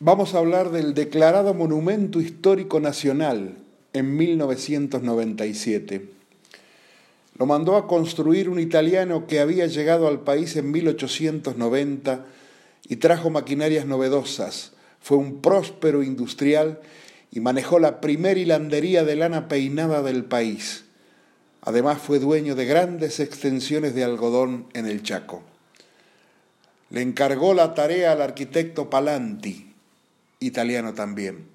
vamos a hablar del declarado Monumento Histórico Nacional en 1997. Lo mandó a construir un italiano que había llegado al país en 1890 y trajo maquinarias novedosas. Fue un próspero industrial y manejó la primera hilandería de lana peinada del país. Además fue dueño de grandes extensiones de algodón en el Chaco. Le encargó la tarea al arquitecto Palanti, italiano también.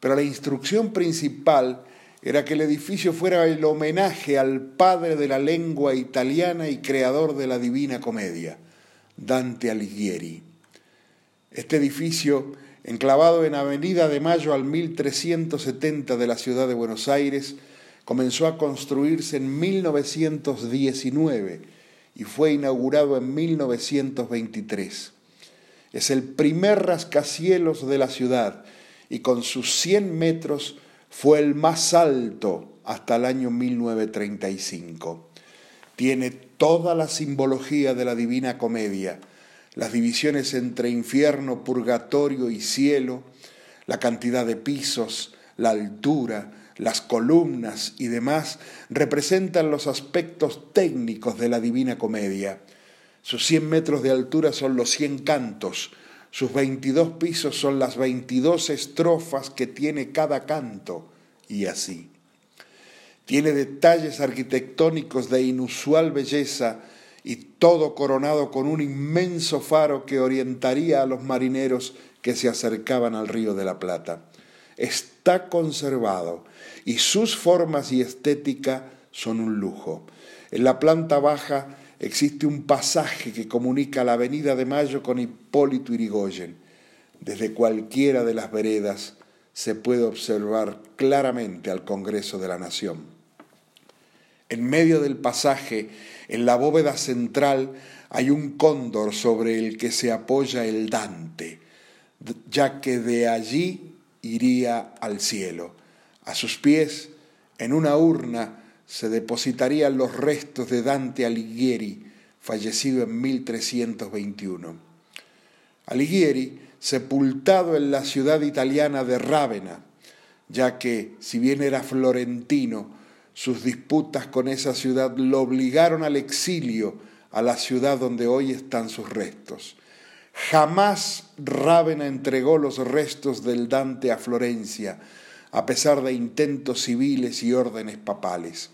Pero la instrucción principal era que el edificio fuera el homenaje al padre de la lengua italiana y creador de la Divina Comedia, Dante Alighieri. Este edificio, enclavado en Avenida de Mayo al 1370 de la ciudad de Buenos Aires, comenzó a construirse en 1919 y fue inaugurado en 1923. Es el primer rascacielos de la ciudad y con sus 100 metros fue el más alto hasta el año 1935. Tiene toda la simbología de la Divina Comedia, las divisiones entre infierno, purgatorio y cielo, la cantidad de pisos, la altura, las columnas y demás representan los aspectos técnicos de la Divina Comedia. Sus 100 metros de altura son los 100 cantos, sus 22 pisos son las 22 estrofas que tiene cada canto, y así. Tiene detalles arquitectónicos de inusual belleza y todo coronado con un inmenso faro que orientaría a los marineros que se acercaban al río de la Plata. Está conservado y sus formas y estética son un lujo. En la planta baja existe un pasaje que comunica la Avenida de Mayo con Hipólito Irigoyen. Desde cualquiera de las veredas se puede observar claramente al Congreso de la Nación. En medio del pasaje, en la bóveda central, hay un cóndor sobre el que se apoya el Dante, ya que de allí iría al cielo. A sus pies, en una urna, se depositarían los restos de Dante Alighieri, fallecido en 1321. Alighieri, sepultado en la ciudad italiana de Rávena, ya que, si bien era florentino, sus disputas con esa ciudad lo obligaron al exilio a la ciudad donde hoy están sus restos. Jamás Rávena entregó los restos del Dante a Florencia, a pesar de intentos civiles y órdenes papales.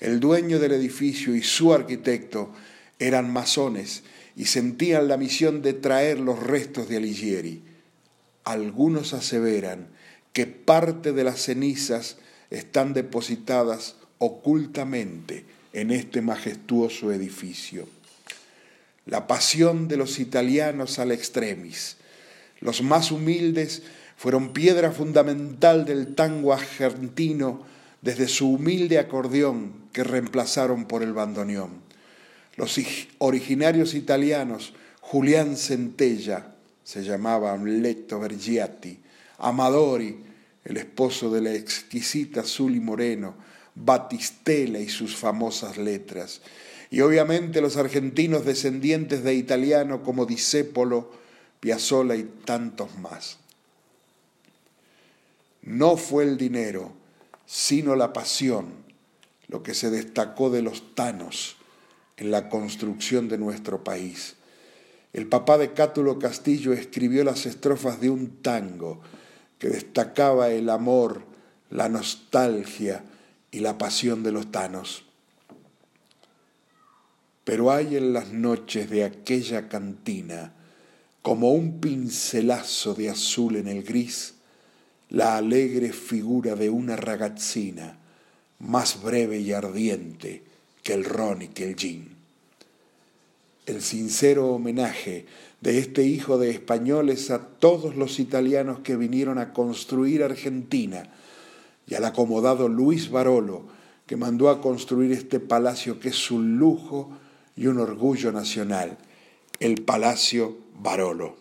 El dueño del edificio y su arquitecto eran masones y sentían la misión de traer los restos de Alighieri. Algunos aseveran que parte de las cenizas están depositadas ocultamente en este majestuoso edificio. La pasión de los italianos al extremis. Los más humildes fueron piedra fundamental del tango argentino desde su humilde acordeón que reemplazaron por el bandoneón. Los originarios italianos, Julián Centella, se llamaba Amleto Bergiati, Amadori, el esposo de la exquisita Zuli Moreno, Battistella y sus famosas letras, y obviamente los argentinos descendientes de italiano como Disépolo, Piazzolla y tantos más. No fue el dinero, sino la pasión, lo que se destacó de los tanos en la construcción de nuestro país. El papá de Cátulo Castillo escribió las estrofas de un tango que destacaba el amor, la nostalgia y la pasión de los tanos. Pero hay en las noches de aquella cantina, como un pincelazo de azul en el gris, la alegre figura de una ragazzina, más breve y ardiente que el ron y que el gin. El sincero homenaje de este hijo de españoles a todos los italianos que vinieron a construir Argentina y al acomodado Luis Barolo, que mandó a construir este palacio que es un lujo y un orgullo nacional, el Palacio Barolo.